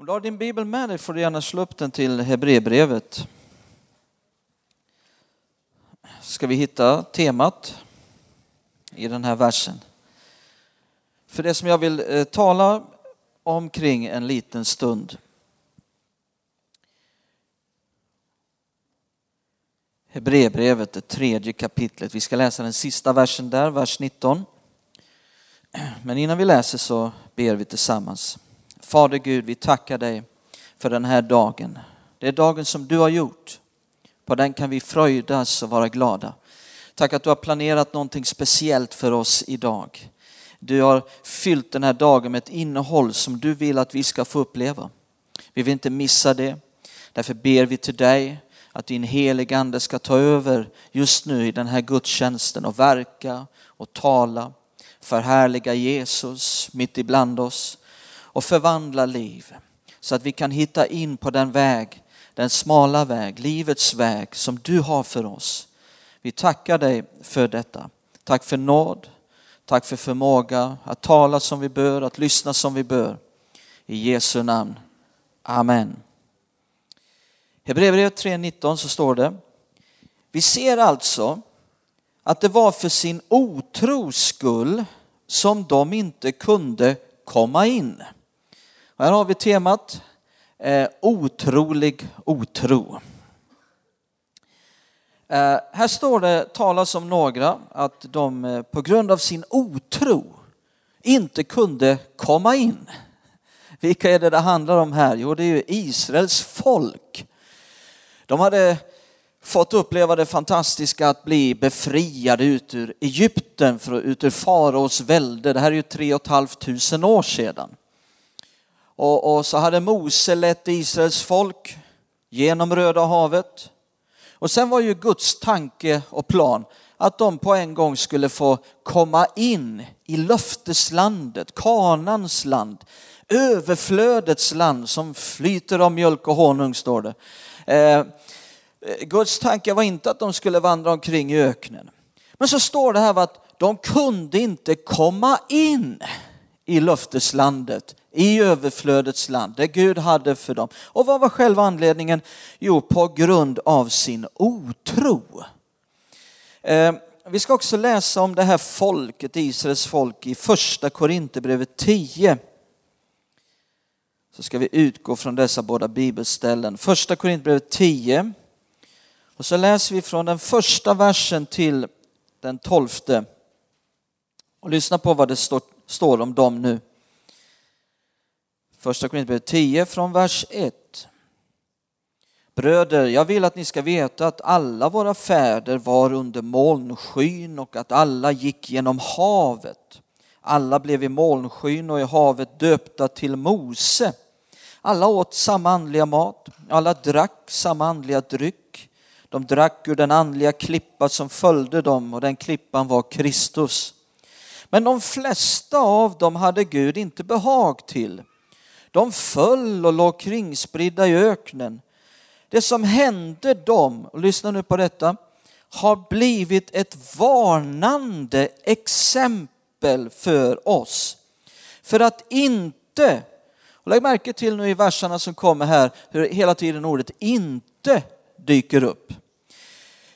Om du har din bibel med dig får du gärna slå upp den till Hebreerbrevet. Ska vi hitta temat i den här versen. För det som jag vill eh, tala omkring en liten stund. Hebreerbrevet, det tredje kapitlet. Vi ska läsa den sista versen där, vers 19. Men innan vi läser så ber vi tillsammans. Fader Gud, vi tackar dig för den här dagen. Det är dagen som du har gjort. På den kan vi fröjdas och vara glada. Tack att du har planerat någonting speciellt för oss idag. Du har fyllt den här dagen med ett innehåll som du vill att vi ska få uppleva. Vi vill inte missa det. Därför ber vi till dig att din heliga ande ska ta över just nu i den här gudstjänsten och verka och tala, förhärliga Jesus mitt ibland oss och förvandla liv så att vi kan hitta in på den väg, den smala väg, livets väg som du har för oss. Vi tackar dig för detta. Tack för nåd, tack för förmåga att tala som vi bör, att lyssna som vi bör. I Jesu namn. Amen. Hebreerbrevet 3.19 så står det, vi ser alltså att det var för sin otros skull som de inte kunde komma in. Här har vi temat eh, otrolig otro. Eh, här står det, talas om några, att de eh, på grund av sin otro inte kunde komma in. Vilka är det det handlar om här? Jo, det är ju Israels folk. De hade fått uppleva det fantastiska att bli befriade ut ur Egypten, ut ur faraos välde. Det här är ju tre och ett halvt tusen år sedan. Och, och så hade Mose lett Israels folk genom Röda havet. Och sen var ju Guds tanke och plan att de på en gång skulle få komma in i löfteslandet, Kanans land, överflödets land som flyter av mjölk och honung står det. Eh, Guds tanke var inte att de skulle vandra omkring i öknen. Men så står det här att de kunde inte komma in i löfteslandet, i överflödets land, det Gud hade för dem. Och vad var själva anledningen? Jo, på grund av sin otro. Eh, vi ska också läsa om det här folket, Israels folk, i första Korinthierbrevet 10. Så ska vi utgå från dessa båda bibelställen. Första Korinthierbrevet 10. Och så läser vi från den första versen till den tolfte. Och lyssna på vad det står, står om dem nu. Första Korinthierbrevet 10 från vers 1. Bröder, jag vill att ni ska veta att alla våra fäder var under molnskyn och att alla gick genom havet. Alla blev i molnskyn och i havet döpta till Mose. Alla åt samma andliga mat, alla drack samma andliga dryck. De drack ur den andliga klippa som följde dem och den klippan var Kristus. Men de flesta av dem hade Gud inte behag till. De föll och låg kringspridda i öknen. Det som hände dem, och lyssna nu på detta, har blivit ett varnande exempel för oss. För att inte, och lägg märke till nu i verserna som kommer här hur hela tiden ordet inte dyker upp.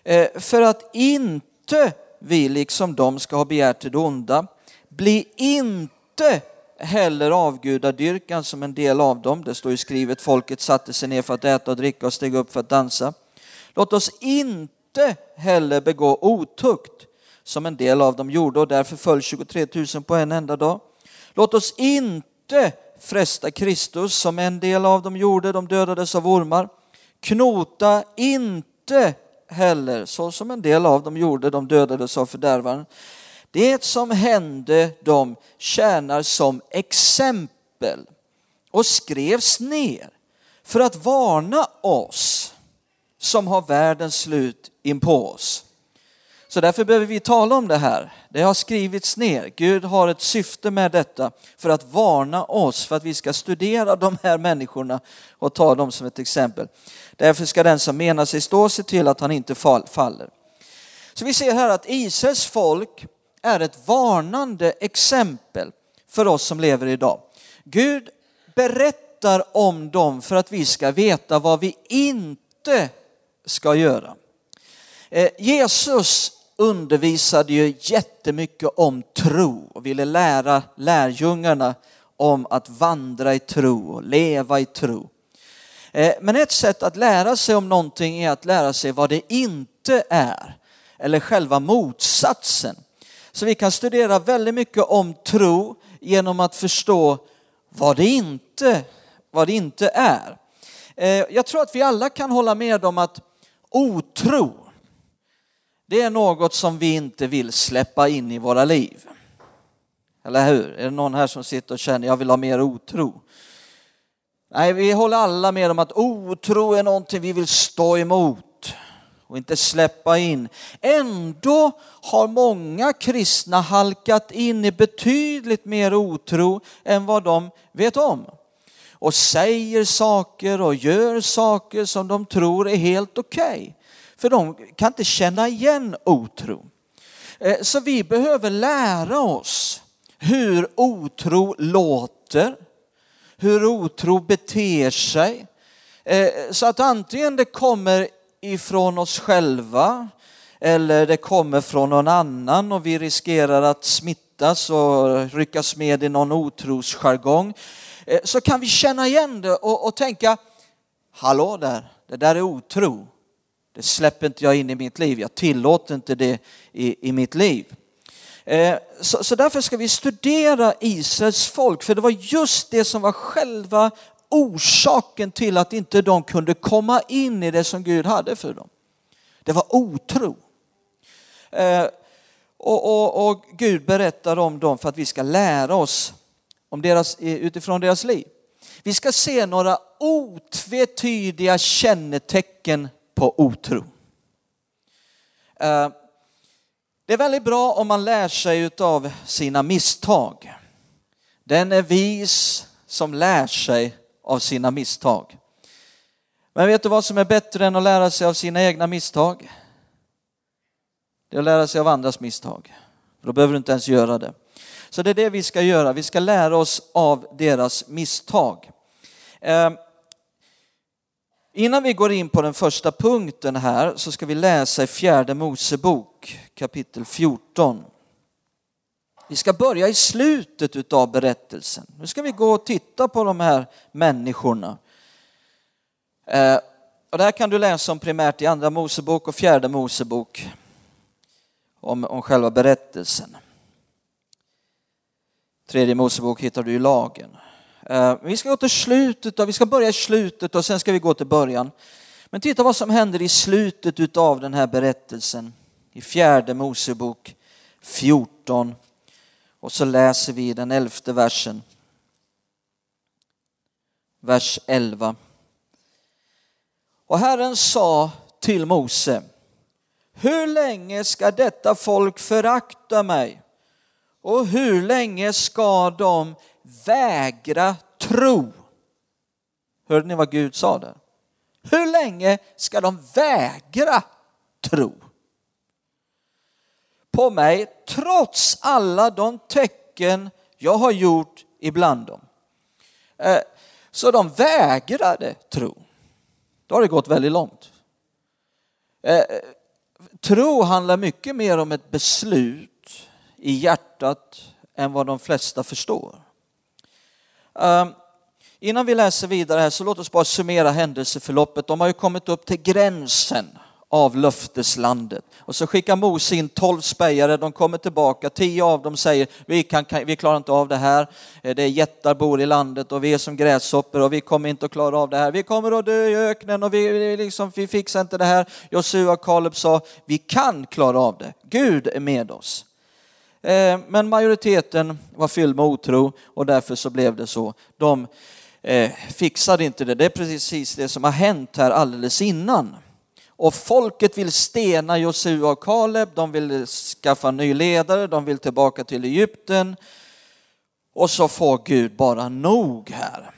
Eh, för att inte vi liksom de ska ha begärt det onda, bli inte heller avgudadyrkan som en del av dem. Det står ju skrivet, folket satte sig ner för att äta och dricka och steg upp för att dansa. Låt oss inte heller begå otukt som en del av dem gjorde och därför föll 23 000 på en enda dag. Låt oss inte fresta Kristus som en del av dem gjorde, de dödades av ormar. Knota inte heller så som en del av dem gjorde, de dödades av fördärvaren. Det som hände dem tjänar som exempel och skrevs ner för att varna oss som har världens slut inpå oss. Så därför behöver vi tala om det här. Det har skrivits ner. Gud har ett syfte med detta för att varna oss, för att vi ska studera de här människorna och ta dem som ett exempel. Därför ska den som menar sig stå se till att han inte faller. Så vi ser här att Israels folk är ett varnande exempel för oss som lever idag. Gud berättar om dem för att vi ska veta vad vi inte ska göra. Eh, Jesus undervisade ju jättemycket om tro och ville lära lärjungarna om att vandra i tro och leva i tro. Eh, men ett sätt att lära sig om någonting är att lära sig vad det inte är, eller själva motsatsen. Så vi kan studera väldigt mycket om tro genom att förstå vad det inte, vad det inte är. Eh, jag tror att vi alla kan hålla med om att otro, det är något som vi inte vill släppa in i våra liv. Eller hur? Är det någon här som sitter och känner jag vill ha mer otro? Nej, vi håller alla med om att otro är någonting vi vill stå emot och inte släppa in. Ändå har många kristna halkat in i betydligt mer otro än vad de vet om. Och säger saker och gör saker som de tror är helt okej. Okay. För de kan inte känna igen otro. Eh, så vi behöver lära oss hur otro låter, hur otro beter sig. Eh, så att antingen det kommer ifrån oss själva eller det kommer från någon annan och vi riskerar att smittas och ryckas med i någon otrosjargong. Eh, så kan vi känna igen det och, och tänka, hallå där, det där är otro. Det släpper inte jag in i mitt liv, jag tillåter inte det i, i mitt liv. Eh, så, så därför ska vi studera Israels folk, för det var just det som var själva orsaken till att inte de kunde komma in i det som Gud hade för dem. Det var otro. Eh, och, och, och Gud berättar om dem för att vi ska lära oss om deras, eh, utifrån deras liv. Vi ska se några otvetydiga kännetecken på otro. Eh, det är väldigt bra om man lär sig av sina misstag. Den är vis som lär sig av sina misstag. Men vet du vad som är bättre än att lära sig av sina egna misstag? Det är att lära sig av andras misstag. Då behöver du inte ens göra det. Så det är det vi ska göra. Vi ska lära oss av deras misstag. Eh, Innan vi går in på den första punkten här så ska vi läsa i fjärde Mosebok kapitel 14. Vi ska börja i slutet av berättelsen. Nu ska vi gå och titta på de här människorna. Eh, och det här kan du läsa om primärt i andra Mosebok och fjärde Mosebok om, om själva berättelsen. Tredje Mosebok hittar du i lagen. Eh, vi ska gå till slutet, vi ska börja i slutet och sen ska vi gå till början. Men titta vad som händer i slutet av den här berättelsen. I fjärde Mosebok 14. Och så läser vi den elfte versen. Vers 11. Och Herren sa till Mose, hur länge ska detta folk förakta mig? Och hur länge ska de vägra tro. Hörde ni vad Gud sa där? Hur länge ska de vägra tro? På mig trots alla de tecken jag har gjort ibland dem. Eh, så de vägrade tro. Då har det gått väldigt långt. Eh, tro handlar mycket mer om ett beslut i hjärtat än vad de flesta förstår. Eh, innan vi läser vidare här så låt oss bara summera händelseförloppet. De har ju kommit upp till gränsen av löfteslandet. Och så skickar Mose in tolv spejare, de kommer tillbaka, tio av dem säger vi, kan, vi klarar inte av det här, eh, det är jättar bor i landet och vi är som gräshoppor och vi kommer inte att klara av det här, vi kommer att dö i öknen och vi, liksom, vi fixar inte det här. Josua och Kaleb sa vi kan klara av det, Gud är med oss. Eh, men majoriteten var fylld med otro och därför så blev det så. De eh, fixade inte det. Det är precis det som har hänt här alldeles innan. Och folket vill stena Josua och Kaleb, de vill skaffa ny ledare, de vill tillbaka till Egypten. Och så får Gud bara nog här.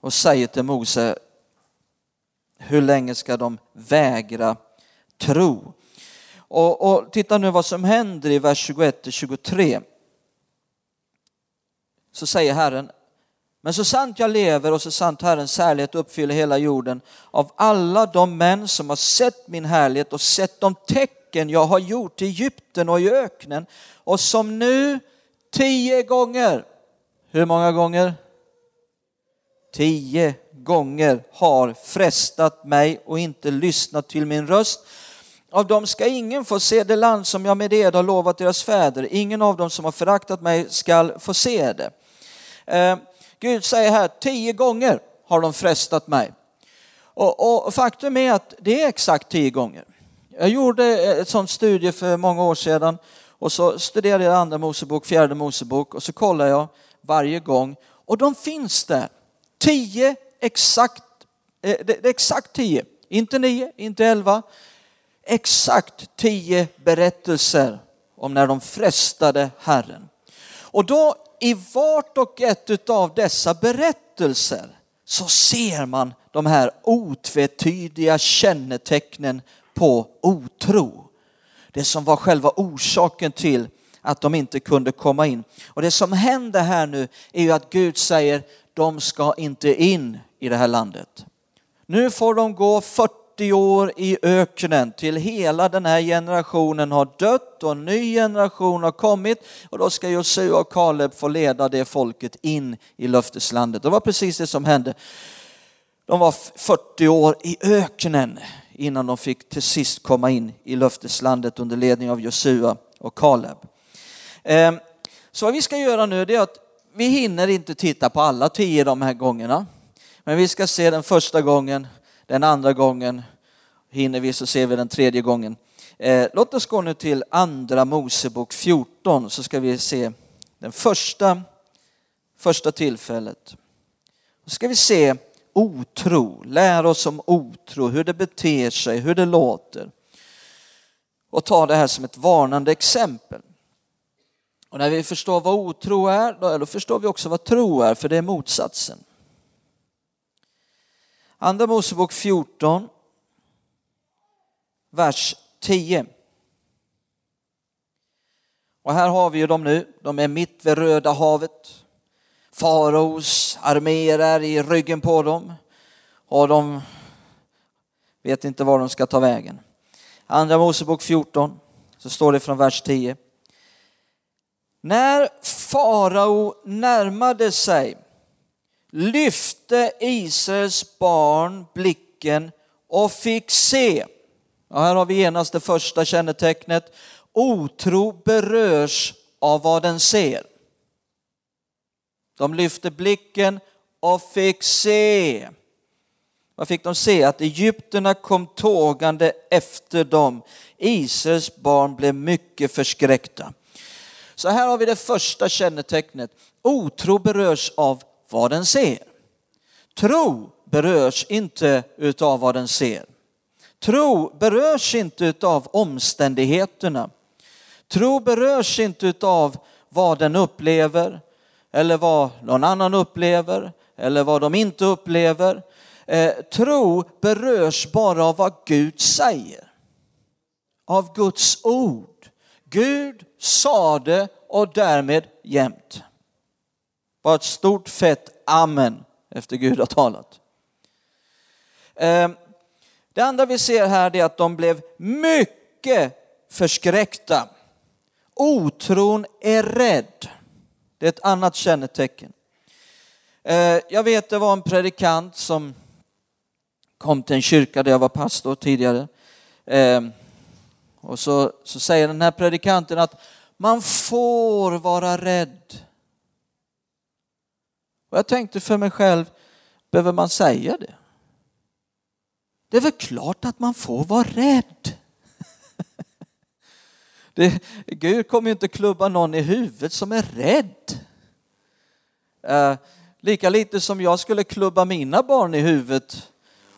Och säger till Mose, hur länge ska de vägra tro? Och, och titta nu vad som händer i vers 21-23. Så säger Herren, men så sant jag lever och så sant Herrens härlighet uppfyller hela jorden, av alla de män som har sett min härlighet och sett de tecken jag har gjort i Egypten och i öknen och som nu tio gånger, hur många gånger? Tio gånger har frestat mig och inte lyssnat till min röst. Av dem ska ingen få se det land som jag med ed har lovat deras fäder. Ingen av dem som har föraktat mig skall få se det. Eh, Gud säger här, tio gånger har de frestat mig. Och, och, faktum är att det är exakt tio gånger. Jag gjorde ett sånt studie för många år sedan och så studerade jag andra Mosebok, fjärde Mosebok och så kollar jag varje gång och de finns där. Tio exakt, eh, det är exakt tio, inte nio, inte elva. Exakt tio berättelser om när de frestade Herren. Och då i vart och ett av dessa berättelser så ser man de här otvetydiga kännetecknen på otro. Det som var själva orsaken till att de inte kunde komma in. Och det som händer här nu är ju att Gud säger, de ska inte in i det här landet. Nu får de gå 40 40 år i öknen till hela den här generationen har dött och en ny generation har kommit och då ska Josua och Kaleb få leda det folket in i löfteslandet. Det var precis det som hände. De var 40 år i öknen innan de fick till sist komma in i löfteslandet under ledning av Josua och Kaleb. Ehm, så vad vi ska göra nu är att vi hinner inte titta på alla tio de här gångerna. Men vi ska se den första gången, den andra gången, hinner vi så ser vi den tredje gången. Eh, låt oss gå nu till andra Mosebok 14 så ska vi se den första, första tillfället. Då ska vi se otro, lära oss om otro, hur det beter sig, hur det låter. Och ta det här som ett varnande exempel. Och när vi förstår vad otro är, då förstår vi också vad tro är, för det är motsatsen. Andra Mosebok 14, vers 10. Och här har vi ju dem nu, de är mitt vid Röda havet. Faraos arméer är i ryggen på dem och de vet inte var de ska ta vägen. Andra Mosebok 14 så står det från vers 10. När farao närmade sig lyfte Israels barn blicken och fick se och här har vi genast det första kännetecknet. Otro berörs av vad den ser. De lyfte blicken och fick se. Vad fick de se? Att egyptierna kom tågande efter dem. Israels barn blev mycket förskräckta. Så här har vi det första kännetecknet. Otro berörs av vad den ser. Tro berörs inte utav vad den ser. Tro berörs inte av omständigheterna. Tro berörs inte av vad den upplever eller vad någon annan upplever eller vad de inte upplever. Eh, tro berörs bara av vad Gud säger. Av Guds ord. Gud sade och därmed jämt. Bara ett stort fett amen efter Gud har talat. Ehm, det andra vi ser här är att de blev mycket förskräckta. Otron är rädd. Det är ett annat kännetecken. Ehm, jag vet det var en predikant som kom till en kyrka där jag var pastor tidigare. Ehm, och så, så säger den här predikanten att man får vara rädd. Och jag tänkte för mig själv, behöver man säga det? Det är väl klart att man får vara rädd. Det, Gud kommer ju inte klubba någon i huvudet som är rädd. Eh, lika lite som jag skulle klubba mina barn i huvudet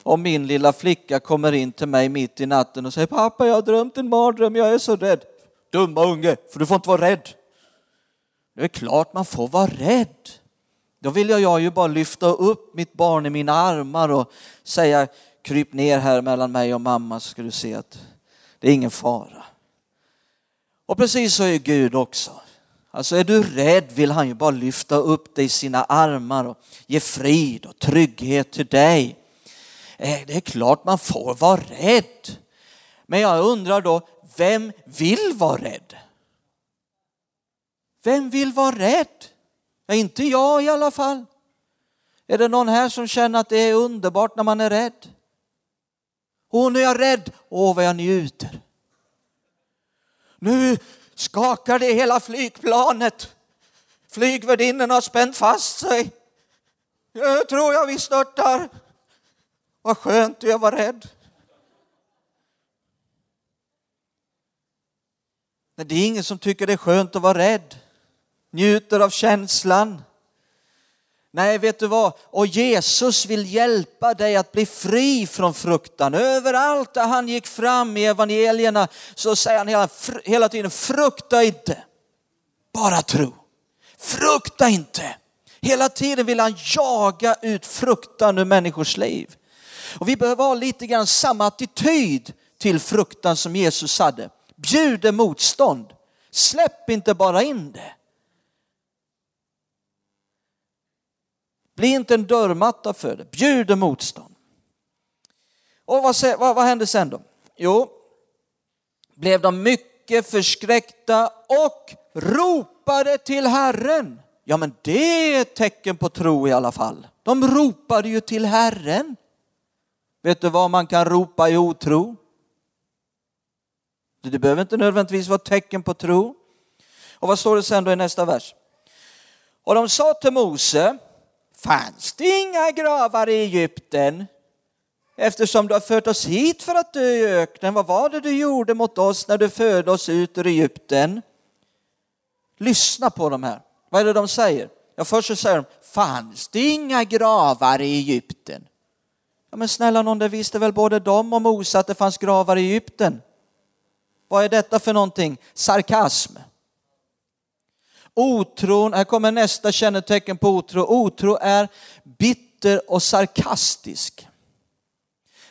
om min lilla flicka kommer in till mig mitt i natten och säger pappa jag har drömt en mardröm, jag är så rädd. Dumma unge, för du får inte vara rädd. Det är klart man får vara rädd. Då vill jag ju bara lyfta upp mitt barn i mina armar och säga kryp ner här mellan mig och mamma så ska du se att det är ingen fara. Och precis så är Gud också. Alltså är du rädd vill han ju bara lyfta upp dig i sina armar och ge frid och trygghet till dig. Eh, det är klart man får vara rädd. Men jag undrar då, vem vill vara rädd? Vem vill vara rädd? Ja, inte jag i alla fall. Är det någon här som känner att det är underbart när man är rädd? Åh, nu är jag rädd. Åh, vad jag njuter. Nu skakar det hela flygplanet. Flygvärdinnan har spänt fast sig. Jag tror jag vi störtar. Vad skönt jag var rädd. Men det är ingen som tycker det är skönt att vara rädd. Njuter av känslan. Nej, vet du vad? Och Jesus vill hjälpa dig att bli fri från fruktan. Överallt där han gick fram i evangelierna så säger han hela, hela tiden, frukta inte, bara tro. Frukta inte. Hela tiden vill han jaga ut fruktan ur människors liv. Och vi behöver ha lite grann samma attityd till fruktan som Jesus hade. Bjuder motstånd. Släpp inte bara in det. Bli inte en dörrmatta för det. Bjuder motstånd. Och vad, vad, vad hände sen då? Jo, blev de mycket förskräckta och ropade till Herren. Ja, men det är ett tecken på tro i alla fall. De ropade ju till Herren. Vet du vad man kan ropa i otro? Det behöver inte nödvändigtvis vara tecken på tro. Och vad står det sen då i nästa vers? Och de sa till Mose, fanns det inga gravar i Egypten? Eftersom du har fört oss hit för att dö i öknen, vad var det du gjorde mot oss när du förde oss ut ur Egypten? Lyssna på de här. Vad är det de säger? Ja, först så säger de, fanns det inga gravar i Egypten? Ja, men snälla någon, det visste väl både de och Mose att det fanns gravar i Egypten? Vad är detta för någonting? Sarkasm. Otron, här kommer nästa kännetecken på otro. Otro är bitter och sarkastisk.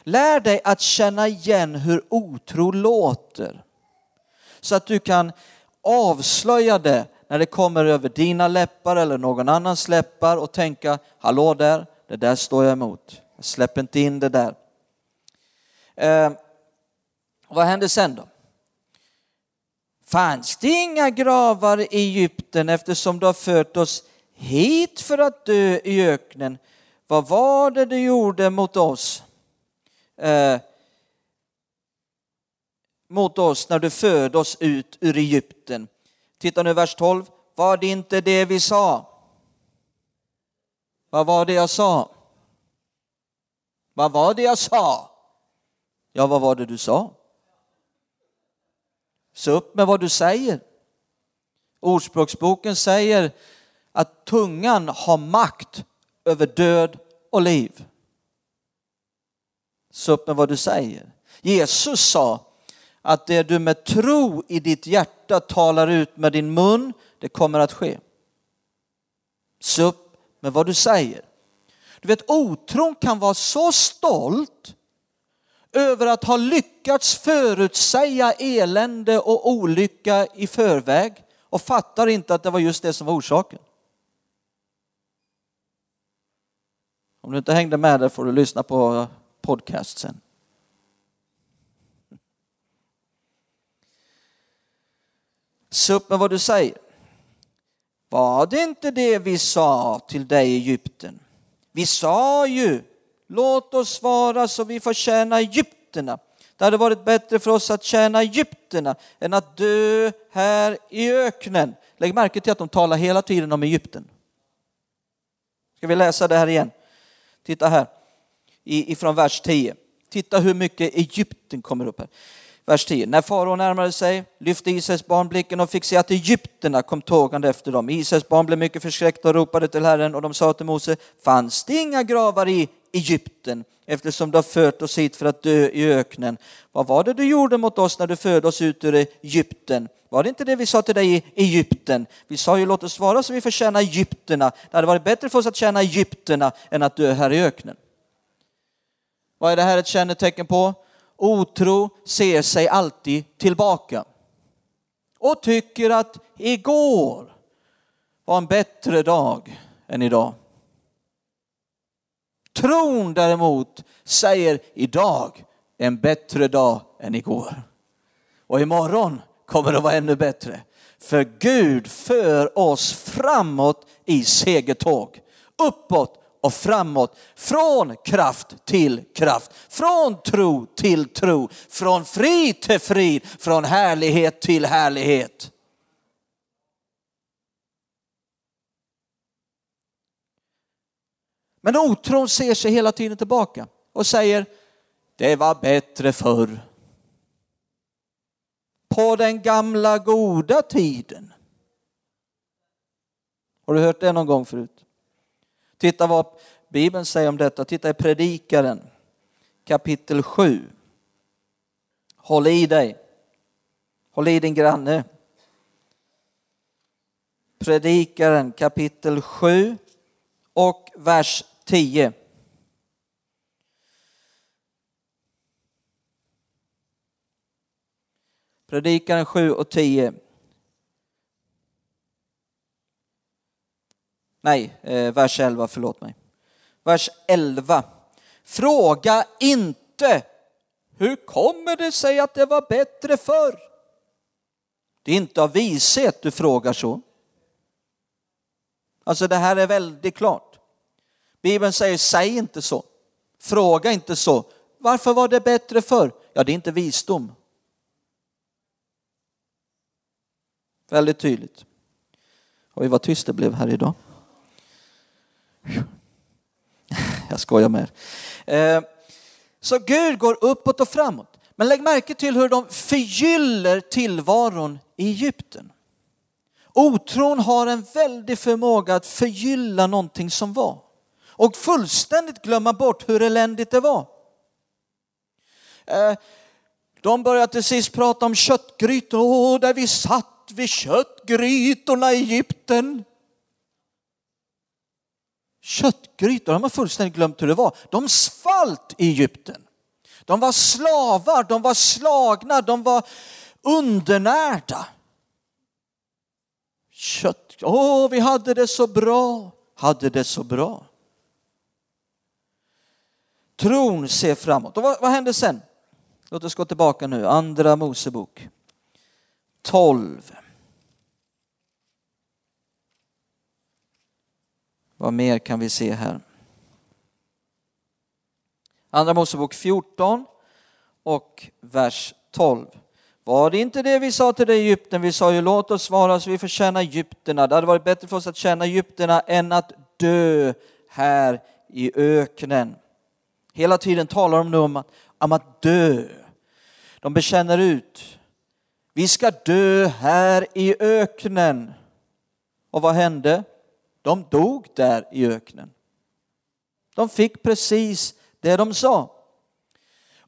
Lär dig att känna igen hur otro låter. Så att du kan avslöja det när det kommer över dina läppar eller någon annans läppar och tänka, hallå där, det där står jag emot. Jag släpper inte in det där. Eh, vad händer sen då? Fanns det inga gravar i Egypten eftersom du har fört oss hit för att dö i öknen? Vad var det du gjorde mot oss? Eh, mot oss när du förde oss ut ur Egypten. Titta nu vers 12. Var det inte det vi sa? Vad var det jag sa? Vad var det jag sa? Ja, vad var det du sa? Se upp med vad du säger. Ordspråksboken säger att tungan har makt över död och liv. Se upp med vad du säger. Jesus sa att det du med tro i ditt hjärta talar ut med din mun, det kommer att ske. Se upp med vad du säger. Du vet, otron kan vara så stolt över att ha lyckats förutsäga elände och olycka i förväg och fattar inte att det var just det som var orsaken. Om du inte hängde med där får du lyssna på podcast sen. Se upp med vad du säger. Var det inte det vi sa till dig i Egypten? Vi sa ju Låt oss svara så vi får tjäna Egypterna. Det hade varit bättre för oss att tjäna Egypterna än att dö här i öknen. Lägg märke till att de talar hela tiden om Egypten. Ska vi läsa det här igen? Titta här ifrån vers 10. Titta hur mycket Egypten kommer upp här. Vers 10. När farao närmade sig lyfte Israels barn blicken och fick se att egyptierna kom tågande efter dem. Israels barn blev mycket förskräckta och ropade till Herren och de sa till Mose, fanns det inga gravar i Egypten eftersom du har fört oss hit för att dö i öknen. Vad var det du gjorde mot oss när du förde oss ut ur Egypten? Var det inte det vi sa till dig i Egypten? Vi sa ju låt oss vara så vi får tjäna Egypterna. Det hade varit bättre för oss att tjäna Egypterna än att dö här i öknen. Vad är det här ett kännetecken på? Otro ser sig alltid tillbaka och tycker att igår var en bättre dag än idag. Tron däremot säger idag en bättre dag än igår. Och imorgon kommer det att vara ännu bättre. För Gud för oss framåt i segertåg. Uppåt och framåt. Från kraft till kraft. Från tro till tro. Från frid till frid. Från härlighet till härlighet. Men otron ser sig hela tiden tillbaka och säger, det var bättre förr. På den gamla goda tiden. Har du hört det någon gång förut? Titta vad Bibeln säger om detta. Titta i Predikaren kapitel 7. Håll i dig. Håll i din granne. Predikaren kapitel 7 och vers 10. Predikaren 7 och 10. Nej, eh, vers 11, förlåt mig. Vers 11. Fråga inte, hur kommer det sig att det var bättre förr? Det är inte av vishet du frågar så. Alltså det här är väldigt klart. Bibeln säger, säg inte så. Fråga inte så. Varför var det bättre förr? Ja, det är inte visdom. Väldigt tydligt. Oj, vad tyst det blev här idag. Jag skojar med er. Eh, så Gud går uppåt och framåt. Men lägg märke till hur de förgyller tillvaron i Egypten. Otron har en väldig förmåga att förgylla någonting som var och fullständigt glömma bort hur eländigt det var. Eh, de började till sist prata om köttgrytor, Åh, där vi satt vid köttgrytorna i Egypten. Köttgrytor, de har fullständigt glömt hur det var. De svalt i Egypten. De var slavar, de var slagna, de var undernärda. Kött, åh vi hade det så bra, hade det så bra. Tron ser framåt. Och vad, vad händer sen? Låt oss gå tillbaka nu, andra Mosebok 12. Vad mer kan vi se här? Andra Mosebok 14 och vers 12. Var det inte det vi sa till dig Egypten? Vi sa ju låt oss vara så vi får tjäna Egypterna. Det hade varit bättre för oss att tjäna Egypterna än att dö här i öknen. Hela tiden talar de nu om att, om att dö. De bekänner ut, vi ska dö här i öknen. Och vad hände? De dog där i öknen. De fick precis det de sa.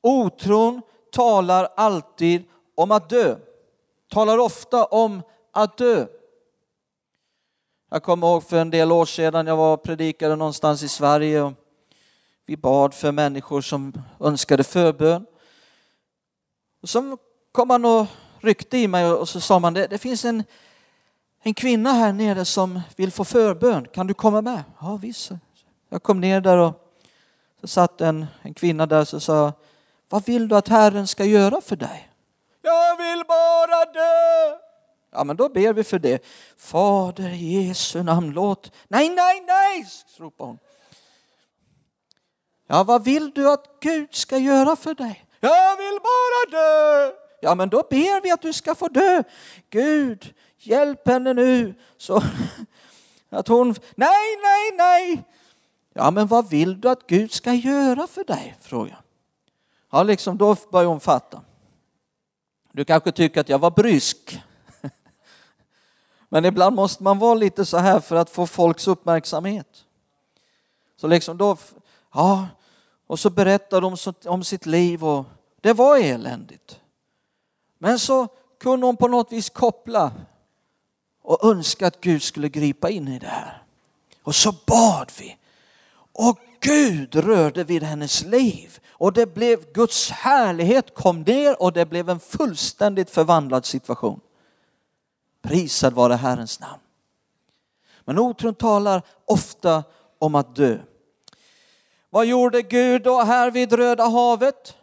Otron talar alltid om att dö. Talar ofta om att dö. Jag kommer ihåg för en del år sedan, jag var predikare någonstans i Sverige och vi bad för människor som önskade förbön. Och så kom man och ryckte i mig och så sa man, det, det finns en, en kvinna här nere som vill få förbön, kan du komma med? Ja visst. Jag kom ner där och så satt en, en kvinna där och sa, vad vill du att Herren ska göra för dig? Jag vill bara dö! Ja men då ber vi för det. Fader i Jesu namn, låt... Nej, nej, nej! ropade hon. Ja, vad vill du att Gud ska göra för dig? Jag vill bara dö! Ja, men då ber vi att du ska få dö. Gud, hjälp henne nu så att hon... Nej, nej, nej! Ja, men vad vill du att Gud ska göra för dig? Frågar Ja, liksom då börjar hon fatta. Du kanske tycker att jag var brysk. Men ibland måste man vara lite så här för att få folks uppmärksamhet. Så liksom då, ja, och så berättar de om sitt liv och det var eländigt. Men så kunde hon på något vis koppla och önska att Gud skulle gripa in i det här. Och så bad vi. Och Gud rörde vid hennes liv. Och det blev Guds härlighet kom ner och det blev en fullständigt förvandlad situation. Prisad vare Herrens namn. Men otron talar ofta om att dö. Vad gjorde Gud då här vid Röda havet?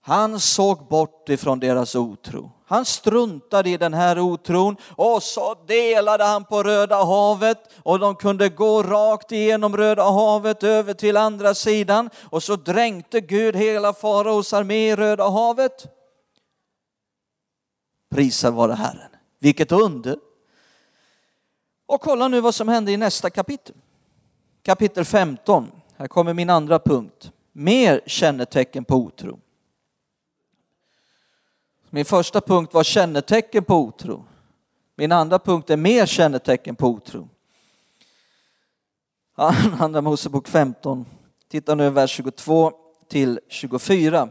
Han såg bort ifrån deras otro. Han struntade i den här otron och så delade han på Röda havet och de kunde gå rakt igenom Röda havet över till andra sidan och så dränkte Gud hela faraos armé i Röda havet. Prisad vare Herren. Vilket under! Och kolla nu vad som hände i nästa kapitel. Kapitel 15. Här kommer min andra punkt. Mer kännetecken på otro. Min första punkt var kännetecken på otro. Min andra punkt är mer kännetecken på otro. Andra Mosebok 15. Titta nu vers 22 till 24.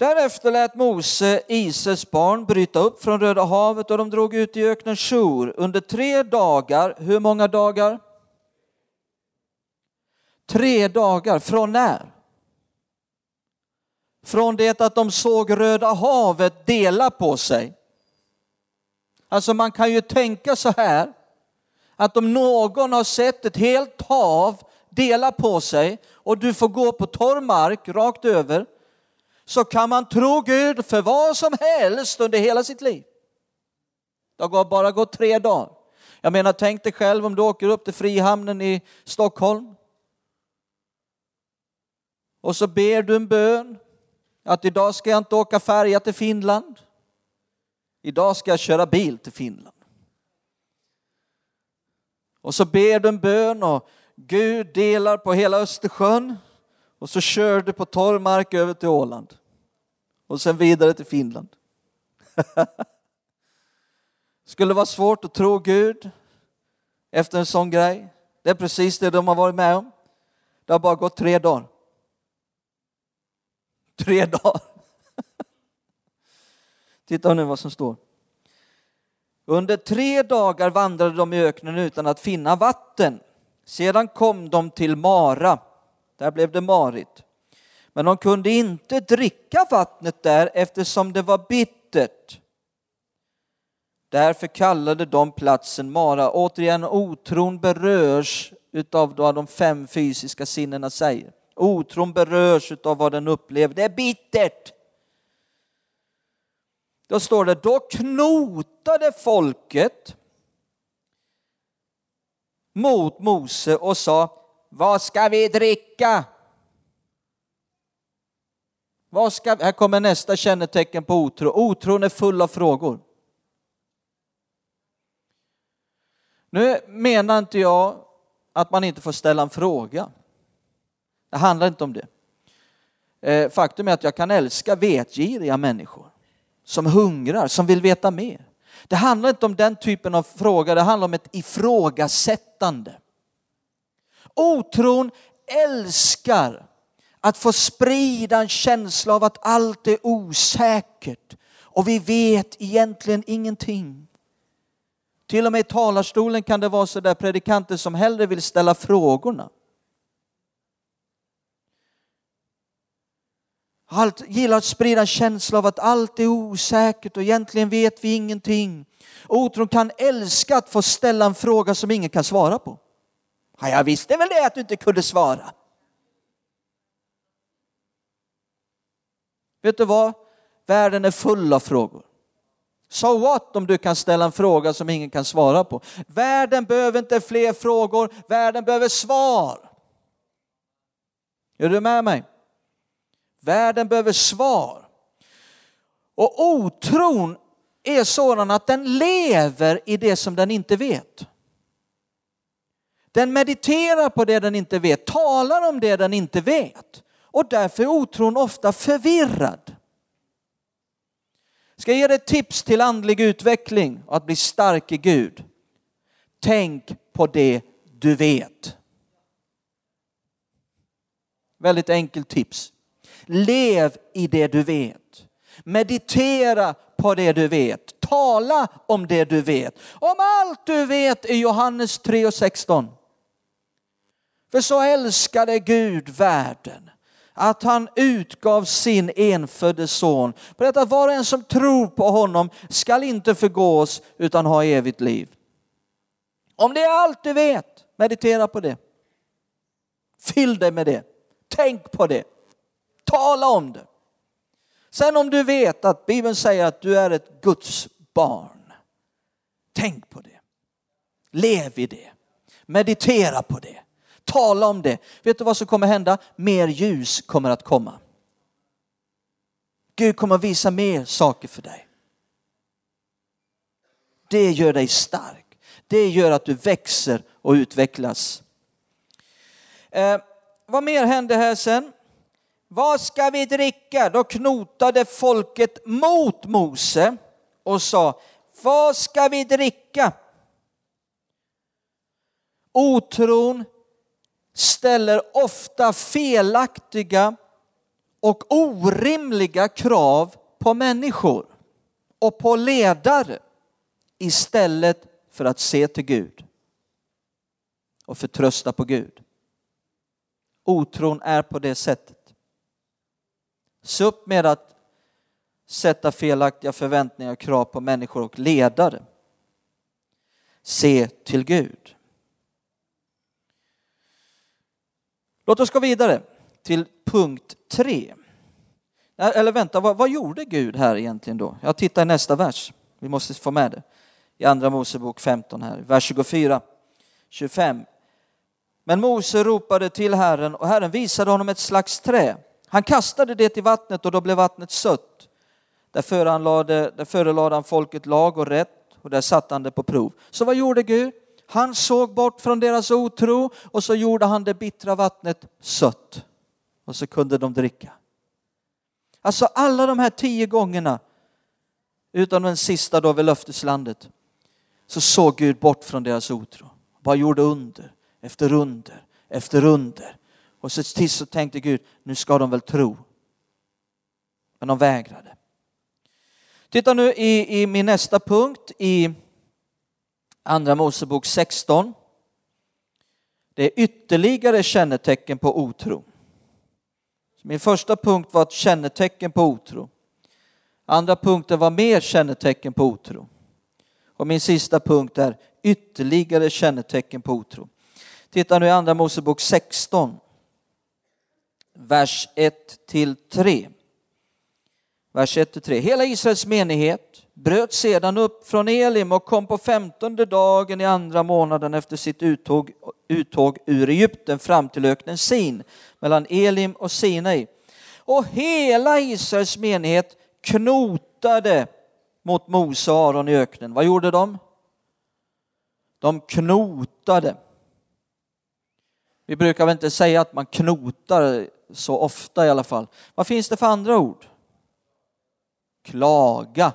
Därefter lät Mose Ises barn bryta upp från Röda havet och de drog ut i öknen Shur under tre dagar. Hur många dagar? Tre dagar. Från när? Från det att de såg Röda havet dela på sig. Alltså man kan ju tänka så här att om någon har sett ett helt hav dela på sig och du får gå på torr mark rakt över så kan man tro Gud för vad som helst under hela sitt liv. Det har bara gått tre dagar. Jag menar, tänk dig själv om du åker upp till Frihamnen i Stockholm och så ber du en bön att idag ska jag inte åka färja till Finland. Idag ska jag köra bil till Finland. Och så ber du en bön och Gud delar på hela Östersjön och så kör du på torr mark över till Åland och sen vidare till Finland. Skulle vara svårt att tro Gud efter en sån grej. Det är precis det de har varit med om. Det har bara gått tre dagar. Tre dagar. Titta nu vad som står. Under tre dagar vandrade de i öknen utan att finna vatten. Sedan kom de till Mara. Där blev det marigt. Men de kunde inte dricka vattnet där eftersom det var bittert. Därför kallade de platsen Mara. Återigen, otron berörs utav vad de fem fysiska sinnena säger. Otron berörs utav vad den upplever. Det är bittert. Då står det, då knotade folket mot Mose och sa, vad ska vi dricka? Vad ska, här kommer nästa kännetecken på otro. Otron är full av frågor. Nu menar inte jag att man inte får ställa en fråga. Det handlar inte om det. Eh, faktum är att jag kan älska vetgiriga människor som hungrar, som vill veta mer. Det handlar inte om den typen av fråga, det handlar om ett ifrågasättande. Otron älskar att få sprida en känsla av att allt är osäkert och vi vet egentligen ingenting. Till och med i talarstolen kan det vara så där predikanter som hellre vill ställa frågorna. Allt, gillar att sprida en känsla av att allt är osäkert och egentligen vet vi ingenting. Otron kan älska att få ställa en fråga som ingen kan svara på. Ja, jag visste väl det att du inte kunde svara. Vet du vad? Världen är full av frågor. So what om du kan ställa en fråga som ingen kan svara på? Världen behöver inte fler frågor, världen behöver svar. Är du med mig? Världen behöver svar. Och otron är sådan att den lever i det som den inte vet. Den mediterar på det den inte vet, talar om det den inte vet. Och därför är otron ofta förvirrad. Ska jag ge dig ett tips till andlig utveckling och att bli stark i Gud? Tänk på det du vet. Väldigt enkelt tips. Lev i det du vet. Meditera på det du vet. Tala om det du vet. Om allt du vet i Johannes 3 och 16. För så älskade Gud världen att han utgav sin enfödde son. för att var och en som tror på honom skall inte förgås utan ha evigt liv. Om det är allt du vet, meditera på det. Fyll dig med det. Tänk på det. Tala om det. Sen om du vet att Bibeln säger att du är ett Guds barn. Tänk på det. Lev i det. Meditera på det. Tala om det. Vet du vad som kommer hända? Mer ljus kommer att komma. Gud kommer att visa mer saker för dig. Det gör dig stark. Det gör att du växer och utvecklas. Eh, vad mer hände här sen? Vad ska vi dricka? Då knotade folket mot Mose och sa, vad ska vi dricka? Otron ställer ofta felaktiga och orimliga krav på människor och på ledare istället för att se till Gud och förtrösta på Gud. Otron är på det sättet. Se upp med att sätta felaktiga förväntningar och krav på människor och ledare. Se till Gud. Låt oss gå vidare till punkt tre. Eller vänta, vad, vad, gjorde Gud här egentligen då? Jag tittar i nästa vers. Vi måste få med det. I Andra Mosebok 15 här, vers 24, 25. Men Mose ropade till Herren och Herren visade honom ett slags trä. Han kastade det i vattnet och då blev vattnet sött. Där förelade, där förelade han folket lag och rätt och där satte han det på prov. Så vad gjorde Gud? Han såg bort från deras otro och så gjorde han det bittra vattnet sött. Och så kunde de dricka. Alltså alla de här tio gångerna, utan den sista då vid löfteslandet, så såg Gud bort från deras otro. Bara gjorde under efter under efter under. Och så till så tänkte Gud, nu ska de väl tro. Men de vägrade. Titta nu i, i min nästa punkt i Andra Mosebok 16. Det är ytterligare kännetecken på otro. Min första punkt var ett kännetecken på otro. Andra punkten var mer kännetecken på otro. Och min sista punkt är ytterligare kännetecken på otro. Titta nu i Andra Mosebok 16, vers 1 till 3. Vers 1-3. Hela Israels menighet bröt sedan upp från Elim och kom på femtonde dagen i andra månaden efter sitt uttåg, uttåg ur Egypten fram till öknen Sin mellan Elim och Sinai. Och hela Israels menighet knotade mot Mose och Aron i öknen. Vad gjorde de? De knotade. Vi brukar väl inte säga att man knotar så ofta i alla fall. Vad finns det för andra ord? Klaga.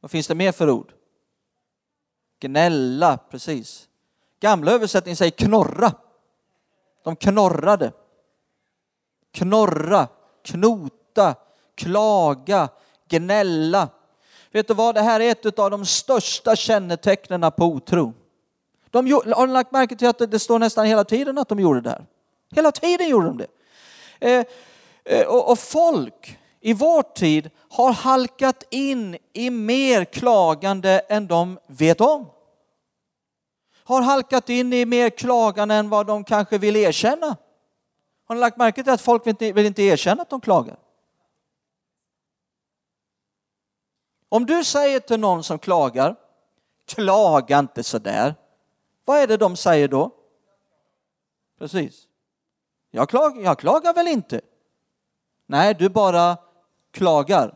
Vad finns det mer för ord? Gnälla, precis. Gamla översättningen säger knorra. De knorrade. Knorra, knota, klaga, gnälla. Vet du vad, det här är ett av de största kännetecknen på otro. De har lagt märke till att det står nästan hela tiden att de gjorde det här. Hela tiden gjorde de det. Eh, eh, och, och folk i vår tid har halkat in i mer klagande än de vet om. Har halkat in i mer klagande än vad de kanske vill erkänna. Har ni lagt märke till att folk vill inte, vill inte erkänna att de klagar? Om du säger till någon som klagar, klaga inte så där. Vad är det de säger då? Precis. Jag, klag, jag klagar väl inte? Nej, du bara klagar.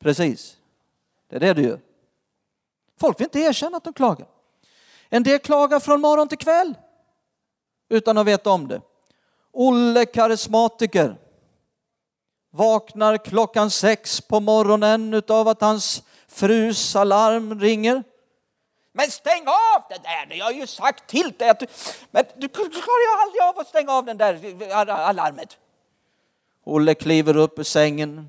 Precis. Det är det du gör. Folk vill inte erkänna att de klagar. En del klagar från morgon till kväll utan att veta om det. Olle karismatiker vaknar klockan sex på morgonen utav att hans frus alarm ringer. Men stäng av det där, jag har ju sagt till dig att du, men du klarar ju aldrig av att stänga av den där alarmet. Olle kliver upp ur sängen,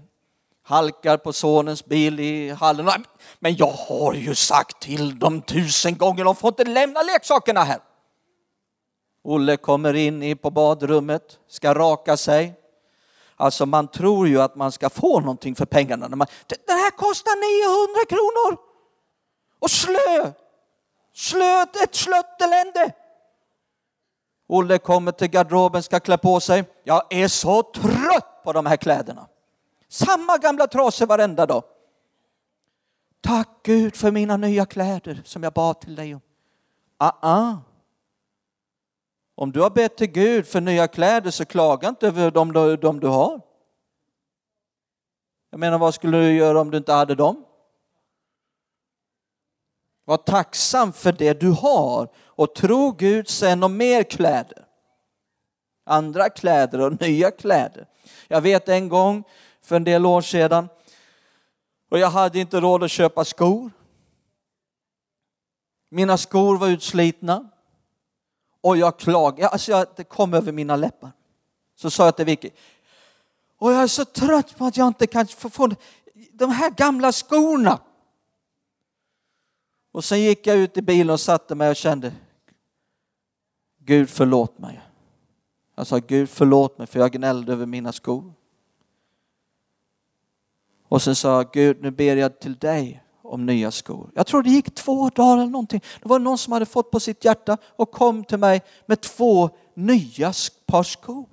halkar på sonens bil i hallen. Men jag har ju sagt till dem tusen gånger, de får inte lämna leksakerna här. Olle kommer in på badrummet, ska raka sig. Alltså man tror ju att man ska få någonting för pengarna. När man, det här kostar 900 kronor! Och slö! slöt, ett slött elände! Olle kommer till garderoben, ska klä på sig. Jag är så trött på de här kläderna. Samma gamla trasor varenda dag. Tack Gud för mina nya kläder som jag bad till dig om. Ah, ah. Om du har bett till Gud för nya kläder så klaga inte över de, de, de du har. Jag menar, vad skulle du göra om du inte hade dem? Var tacksam för det du har och tro Gud sen om mer kläder. Andra kläder och nya kläder. Jag vet en gång för en del år sedan och jag hade inte råd att köpa skor. Mina skor var utslitna och jag klagade, alltså det kom över mina läppar. Så sa jag till Vicky, och jag är så trött på att jag inte kan få de här gamla skorna. Och sen gick jag ut i bilen och satte mig och kände, Gud förlåt mig. Jag sa Gud förlåt mig för jag gnällde över mina skor. Och sen sa jag, Gud nu ber jag till dig om nya skor. Jag tror det gick två dagar eller någonting. Det var någon som hade fått på sitt hjärta och kom till mig med två nya par skor.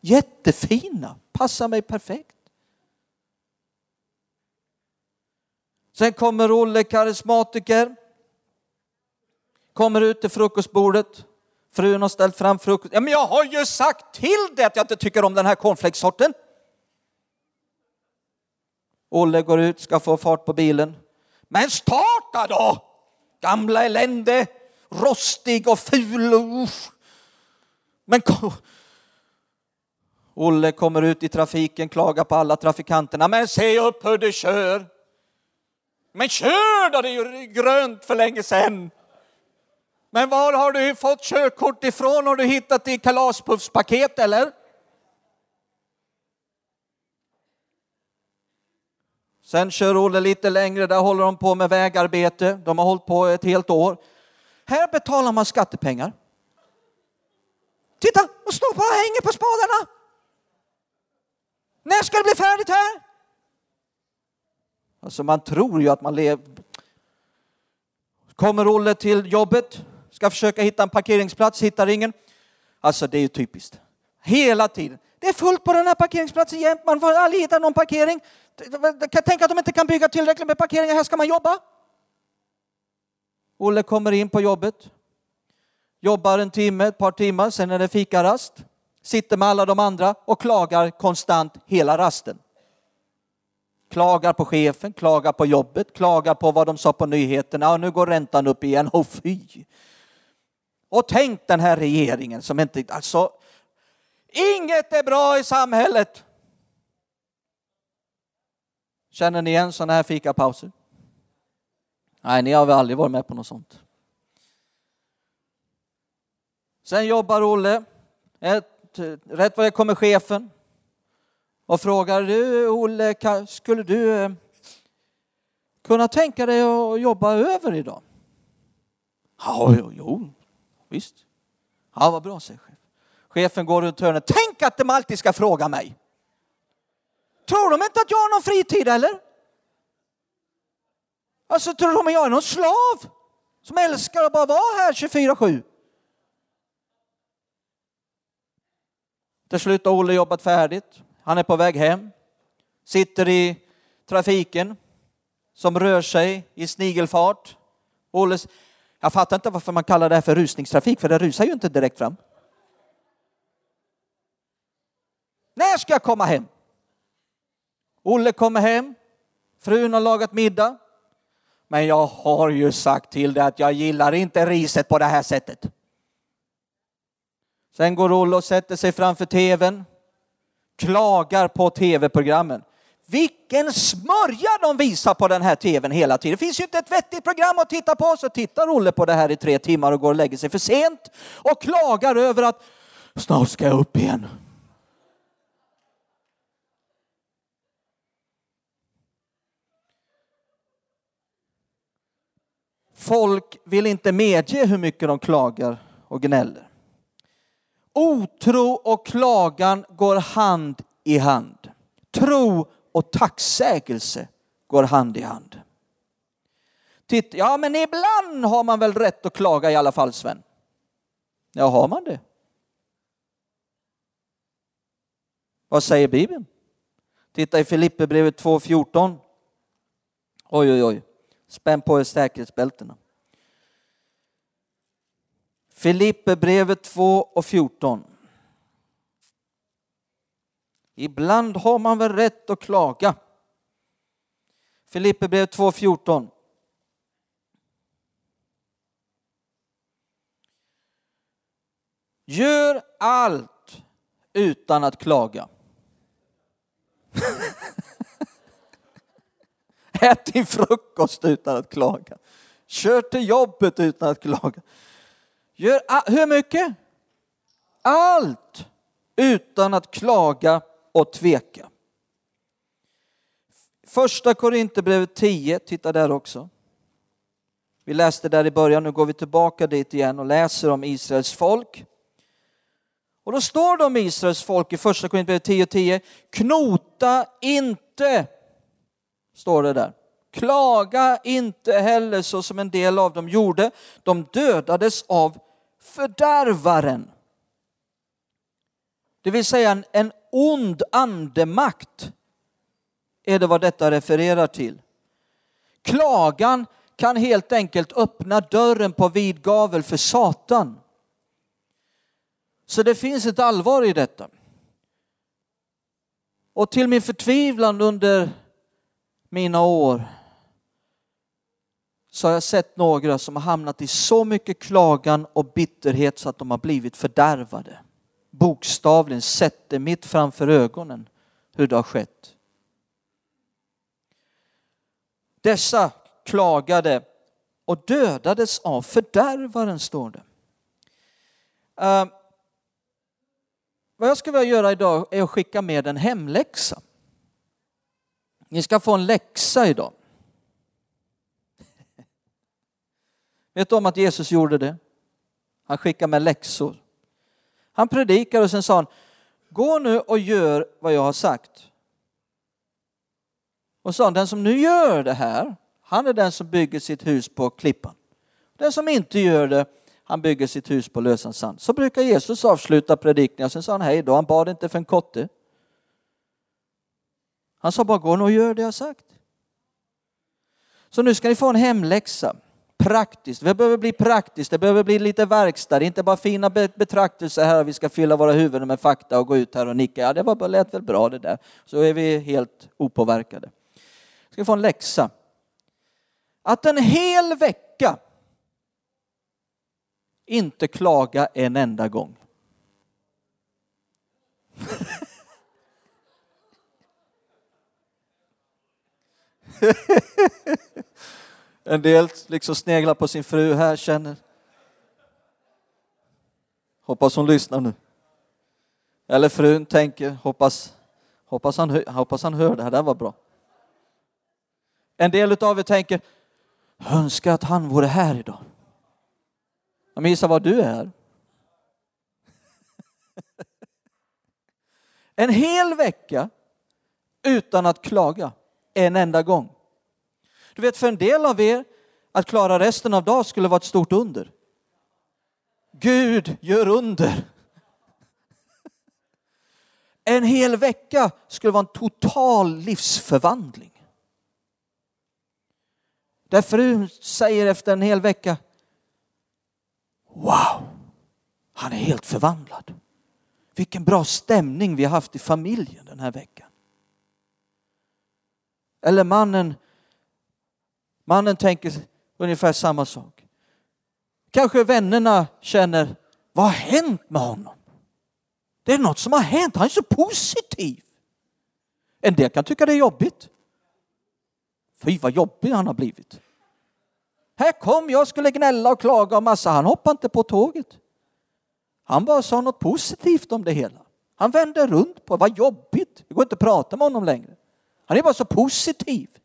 Jättefina, passar mig perfekt. Sen kommer Olle, karismatiker. Kommer ut till frukostbordet. Frun har ställt fram frukost. Ja, men jag har ju sagt till dig att jag inte tycker om den här cornflakesorten. Olle går ut, ska få fart på bilen. Men starta då! Gamla elände, rostig och ful. Uff. Men kom. Olle kommer ut i trafiken, klagar på alla trafikanterna. Men se upp hur du kör! Men kör då, det är ju grönt för länge sedan. Men var har du fått körkort ifrån? Har du hittat det i kalaspuffspaket eller? Sen kör Olle lite längre, där håller de på med vägarbete. De har hållit på ett helt år. Här betalar man skattepengar. Titta, de står bara och hänger på spadarna. När ska det bli färdigt här? Alltså man tror ju att man lever. Kommer Olle till jobbet, ska försöka hitta en parkeringsplats, hittar ingen. Alltså det är ju typiskt. Hela tiden. Det är fullt på den här parkeringsplatsen jämt, man får aldrig hitta någon parkering. Tänk att de inte kan bygga tillräckligt med parkeringar, här ska man jobba. Olle kommer in på jobbet, jobbar en timme, ett par timmar, sen är det fikarast, sitter med alla de andra och klagar konstant hela rasten. Klagar på chefen, klagar på jobbet, klagar på vad de sa på nyheterna. Och nu går räntan upp igen. Och fy! Och tänk den här regeringen som inte, alltså, inget är bra i samhället. Känner ni igen sådana här fikapauser? Nej, ni har väl aldrig varit med på något sånt. Sen jobbar Olle. Ett, rätt vad det kommer chefen och frågar du Olle, skulle du eh, kunna tänka dig att jobba över idag? Ja, jo, jo visst. Ja, vad bra, säger chefen. Chefen går runt hörnet. Tänk att de alltid ska fråga mig. Tror de inte att jag har någon fritid eller? Alltså tror de att jag är någon slav som älskar att bara vara här 24-7? Till slut har Olle jobbat färdigt. Han är på väg hem, sitter i trafiken som rör sig i snigelfart. Olles, jag fattar inte varför man kallar det här för rusningstrafik, för det rusar ju inte direkt fram. När ska jag komma hem? Olle kommer hem, frun har lagat middag. Men jag har ju sagt till dig att jag gillar inte riset på det här sättet. Sen går Olle och sätter sig framför tvn, klagar på tv-programmen. Vilken smörja de visar på den här tvn hela tiden. Det finns ju inte ett vettigt program att titta på. Så tittar Olle på det här i tre timmar och går och lägger sig för sent och klagar över att snart ska jag upp igen. Folk vill inte medge hur mycket de klagar och gnäller. Otro och klagan går hand i hand. Tro och tacksägelse går hand i hand. Titta, ja men ibland har man väl rätt att klaga i alla fall Sven? Ja, har man det? Vad säger Bibeln? Titta i Filipperbrevet 2.14. Oj, oj, oj. Spänn på er säkerhetsbältena. Filipperbrevet 2 och 14. Ibland har man väl rätt att klaga. Filipperbrevet 2 och 14. Gör allt utan att klaga. Ät din frukost utan att klaga. Kör till jobbet utan att klaga. Gör hur mycket? Allt utan att klaga och tveka. Första Korinthierbrevet 10, titta där också. Vi läste där i början, nu går vi tillbaka dit igen och läser om Israels folk. Och då står det om Israels folk i första Korinthierbrevet 10 och 10. Knota inte, står det där. Klaga inte heller så som en del av dem gjorde. De dödades av fördärvaren. Det vill säga en, en ond andemakt är det vad detta refererar till. Klagan kan helt enkelt öppna dörren på vid gavel för Satan. Så det finns ett allvar i detta. Och till min förtvivlan under mina år så har jag sett några som har hamnat i så mycket klagan och bitterhet så att de har blivit fördärvade. Bokstavligen sett det mitt framför ögonen hur det har skett. Dessa klagade och dödades av fördärvaren, står det. Uh, vad jag skulle vilja göra idag är att skicka med en hemläxa. Ni ska få en läxa idag. Vet du om att Jesus gjorde det? Han skickade med läxor. Han predikade och sen sa han, gå nu och gör vad jag har sagt. Och sa han, den som nu gör det här, han är den som bygger sitt hus på klippan. Den som inte gör det, han bygger sitt hus på lösan sand. Så brukar Jesus avsluta predikningar, Sen sa han hej då, han bad inte för en kotte. Han sa bara gå nu och gör det jag sagt. Så nu ska ni få en hemläxa. Praktiskt, det behöver bli praktiskt, det behöver bli lite verkstad, Det är inte bara fina betraktelser här, vi ska fylla våra huvuden med fakta och gå ut här och nicka. Ja, det var, lät väl bra det där. Så är vi helt opåverkade. Ska vi få en läxa. Att en hel vecka inte klaga en enda gång. en del liksom sneglar på sin fru här, känner. Hoppas hon lyssnar nu. Eller frun tänker, hoppas, hoppas, han, hoppas han hör det här, det här var bra. En del av er tänker, önskar att han vore här idag. Men gissa vad du är? En hel vecka utan att klaga en enda gång. Du vet, för en del av er, att klara resten av dagen skulle vara ett stort under. Gud gör under. En hel vecka skulle vara en total livsförvandling. Där frun säger efter en hel vecka, Wow, han är helt förvandlad. Vilken bra stämning vi har haft i familjen den här veckan. Eller mannen, mannen tänker ungefär samma sak. Kanske vännerna känner, vad har hänt med honom? Det är något som har hänt, han är så positiv. En del kan tycka det är jobbigt. Fy vad jobbig han har blivit. Här kom jag, skulle gnälla och klaga och massa. Han hoppade inte på tåget. Han bara sa något positivt om det hela. Han vände runt på vad jobbigt. Det går inte att prata med honom längre. Han är bara så positiv.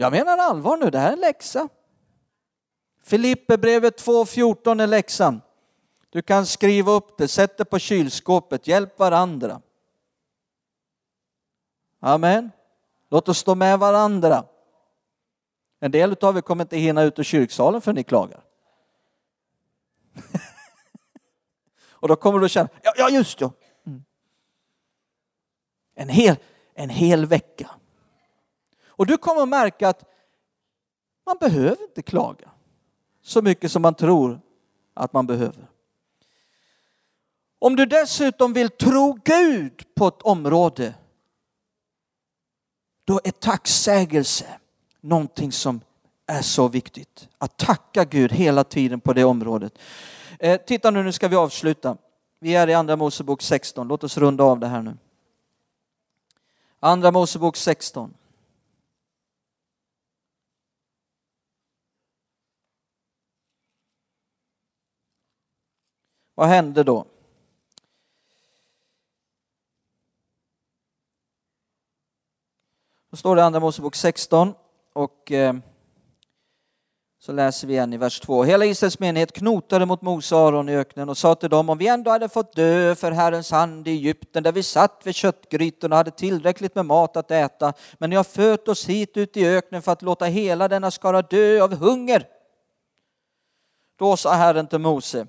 Jag menar allvar nu, det här är en läxa. Filipperbrevet 2.14 är läxan. Du kan skriva upp det, sätt det på kylskåpet, hjälp varandra. Amen. Låt oss stå med varandra. En del av er kommer inte hinna ut ur kyrksalen för ni klagar. Och då kommer du att känna, ja, ja just ja. Mm. En, hel, en hel vecka. Och du kommer att märka att man behöver inte klaga så mycket som man tror att man behöver. Om du dessutom vill tro Gud på ett område, då är tacksägelse någonting som är så viktigt. Att tacka Gud hela tiden på det området. Eh, titta nu, nu ska vi avsluta. Vi är i Andra Mosebok 16. Låt oss runda av det här nu. Andra Mosebok 16. Vad hände då? Då står det i Andra Mosebok 16 och eh, så läser vi igen i vers 2. Hela Israels menighet knotade mot Mose och Aron i öknen och sa till dem om vi ändå hade fått dö för Herrens hand i Egypten där vi satt vid köttgrytorna och hade tillräckligt med mat att äta men ni har fört oss hit ut i öknen för att låta hela denna skara dö av hunger. Då sa Herren till Mose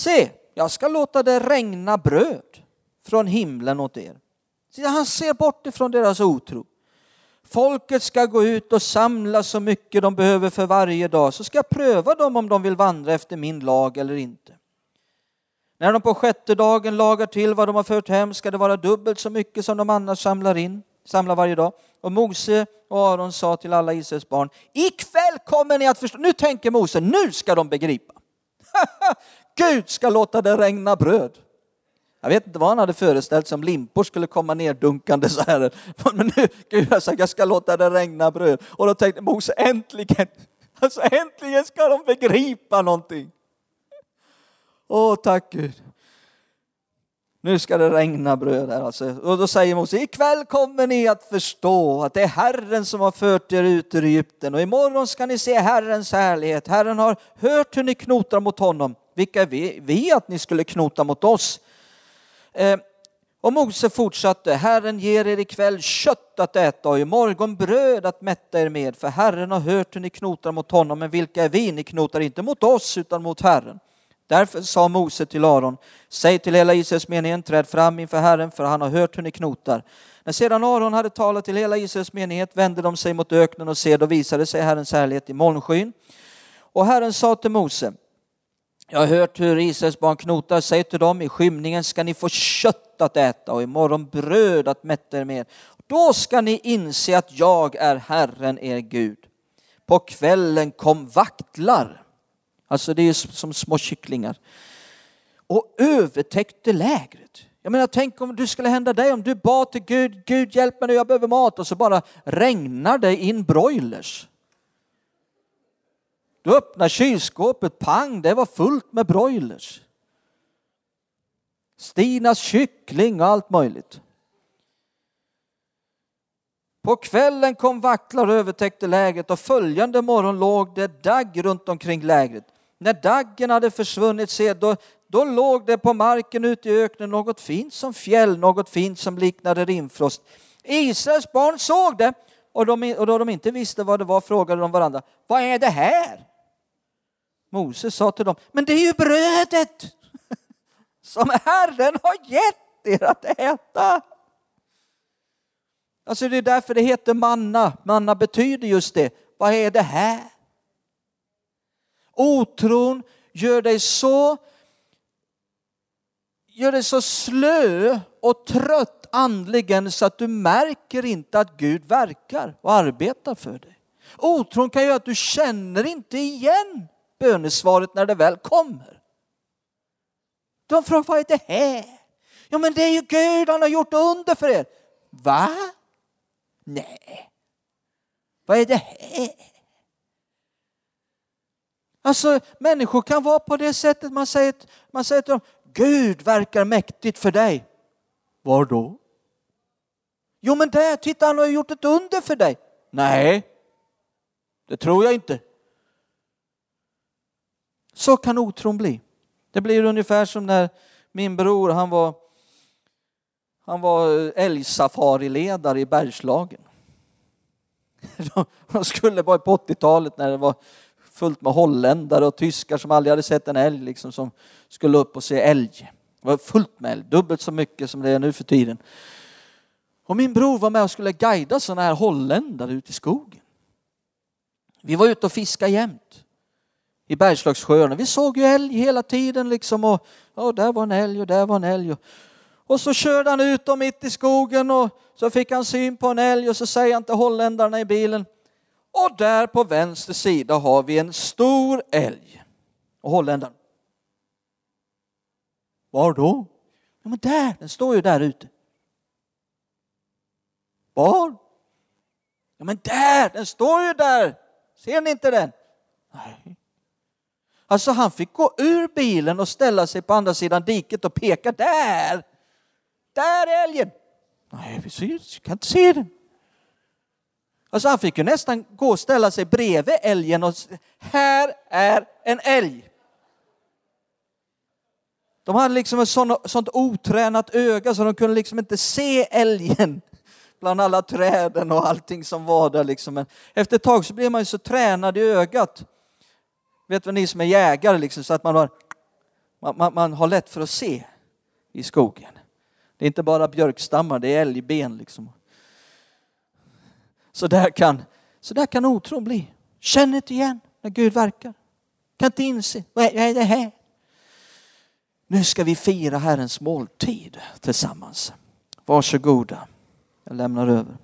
Se, jag ska låta det regna bröd från himlen åt er. Han ser bort ifrån deras otro. Folket ska gå ut och samla så mycket de behöver för varje dag, så ska jag pröva dem om de vill vandra efter min lag eller inte. När de på sjätte dagen lagar till vad de har fört hem ska det vara dubbelt så mycket som de annars samlar in, samlar varje dag. Och Mose och Aron sa till alla Israels barn, ikväll kommer ni att förstå. Nu tänker Mose, nu ska de begripa. Gud ska låta det regna bröd. Jag vet inte vad han hade föreställt sig om limpor skulle komma ner dunkande så här. Men nu, Gud jag, sagt, jag ska låta det regna bröd. Och då tänkte Mose äntligen, alltså äntligen ska de begripa någonting. Åh tack Gud. Nu ska det regna bröd här alltså. Och då säger Mose, ikväll kommer ni att förstå att det är Herren som har fört er ut ur Egypten och imorgon ska ni se Herrens härlighet. Herren har hört hur ni knotar mot honom. Vilka är vi, vi att ni skulle knota mot oss? Eh, och Mose fortsatte, Herren ger er ikväll kött att äta och imorgon bröd att mätta er med, för Herren har hört hur ni knotar mot honom, men vilka är vi? Ni knotar inte mot oss utan mot Herren. Därför sa Mose till Aron, säg till hela Israels menighet, träd fram inför Herren, för han har hört hur ni knotar. När sedan Aron hade talat till hela Israels menighet vände de sig mot öknen och se, då visade sig Herrens härlighet i molnskyn. Och Herren sa till Mose, jag har hört hur Israels barn knotar, säger till dem i skymningen ska ni få kött att äta och imorgon bröd att mätta er med. Då ska ni inse att jag är Herren er Gud. På kvällen kom vaktlar, alltså det är som små kycklingar, och övertäckte lägret. Jag menar, tänk om det skulle hända dig, om du bad till Gud, Gud hjälp mig nu, jag behöver mat, och så bara regnar det in broilers. Du öppnar kylskåpet, pang, det var fullt med broilers. Stinas kyckling och allt möjligt. På kvällen kom vaktlar och övertäckte lägret och följande morgon låg det dagg runt omkring lägret. När daggen hade försvunnit, se, då, då låg det på marken ute i öknen något fint som fjäll, något fint som liknade rimfrost. Israels barn såg det och, de, och då de inte visste vad det var frågade de varandra, vad är det här? Moses sa till dem, men det är ju brödet som Herren har gett er att äta. Alltså det är därför det heter manna. Manna betyder just det. Vad är det här? Otron gör dig så gör dig så slö och trött andligen så att du märker inte att Gud verkar och arbetar för dig. Otron kan göra att du känner inte igen bönesvaret när det väl kommer. De frågar, vad är det här? Ja men det är ju Gud, han har gjort under för er. Va? Nej. Vad är det här? Alltså människor kan vara på det sättet man säger, man säger till dem, Gud verkar mäktigt för dig. Var då? Jo men där, titta han har gjort ett under för dig. Nej, det tror jag inte. Så kan otron bli. Det blir ungefär som när min bror, han var, han var älgsafariledare i Bergslagen. De skulle vara på 80-talet när det var fullt med holländare och tyskar som aldrig hade sett en älg liksom, som skulle upp och se älg. Det var fullt med älg, dubbelt så mycket som det är nu för tiden. Och min bror var med och skulle guida sådana här holländare ut i skogen. Vi var ute och fiskade jämt i Bergslagssjöarna. Vi såg ju älg hela tiden liksom och ja, där var en älg och där var en älg. Och, och så körde han ut dem mitt i skogen och så fick han syn på en älg och så säger han till holländarna i bilen och där på vänster sida har vi en stor älg. Och holländaren. Var då? Ja, men där, den står ju där ute. Var? Ja, men där, den står ju där. Ser ni inte den? Nej. Alltså han fick gå ur bilen och ställa sig på andra sidan diket och peka där. Där är älgen. Nej, vi kan inte se den. Alltså han fick ju nästan gå och ställa sig bredvid älgen och här är en älg. De hade liksom ett sånt, sånt otränat öga så de kunde liksom inte se älgen bland alla träden och allting som var där. Liksom. Men efter ett tag så blir man ju så tränad i ögat. Vet vad ni som är jägare liksom, så att man har, man, man har lätt för att se i skogen. Det är inte bara björkstammar, det är älgben liksom. Så där kan, så där kan otron bli. Känn inte igen när Gud verkar. Kan inte inse, vad är det här? Nu ska vi fira Herrens måltid tillsammans. Varsågoda, jag lämnar över.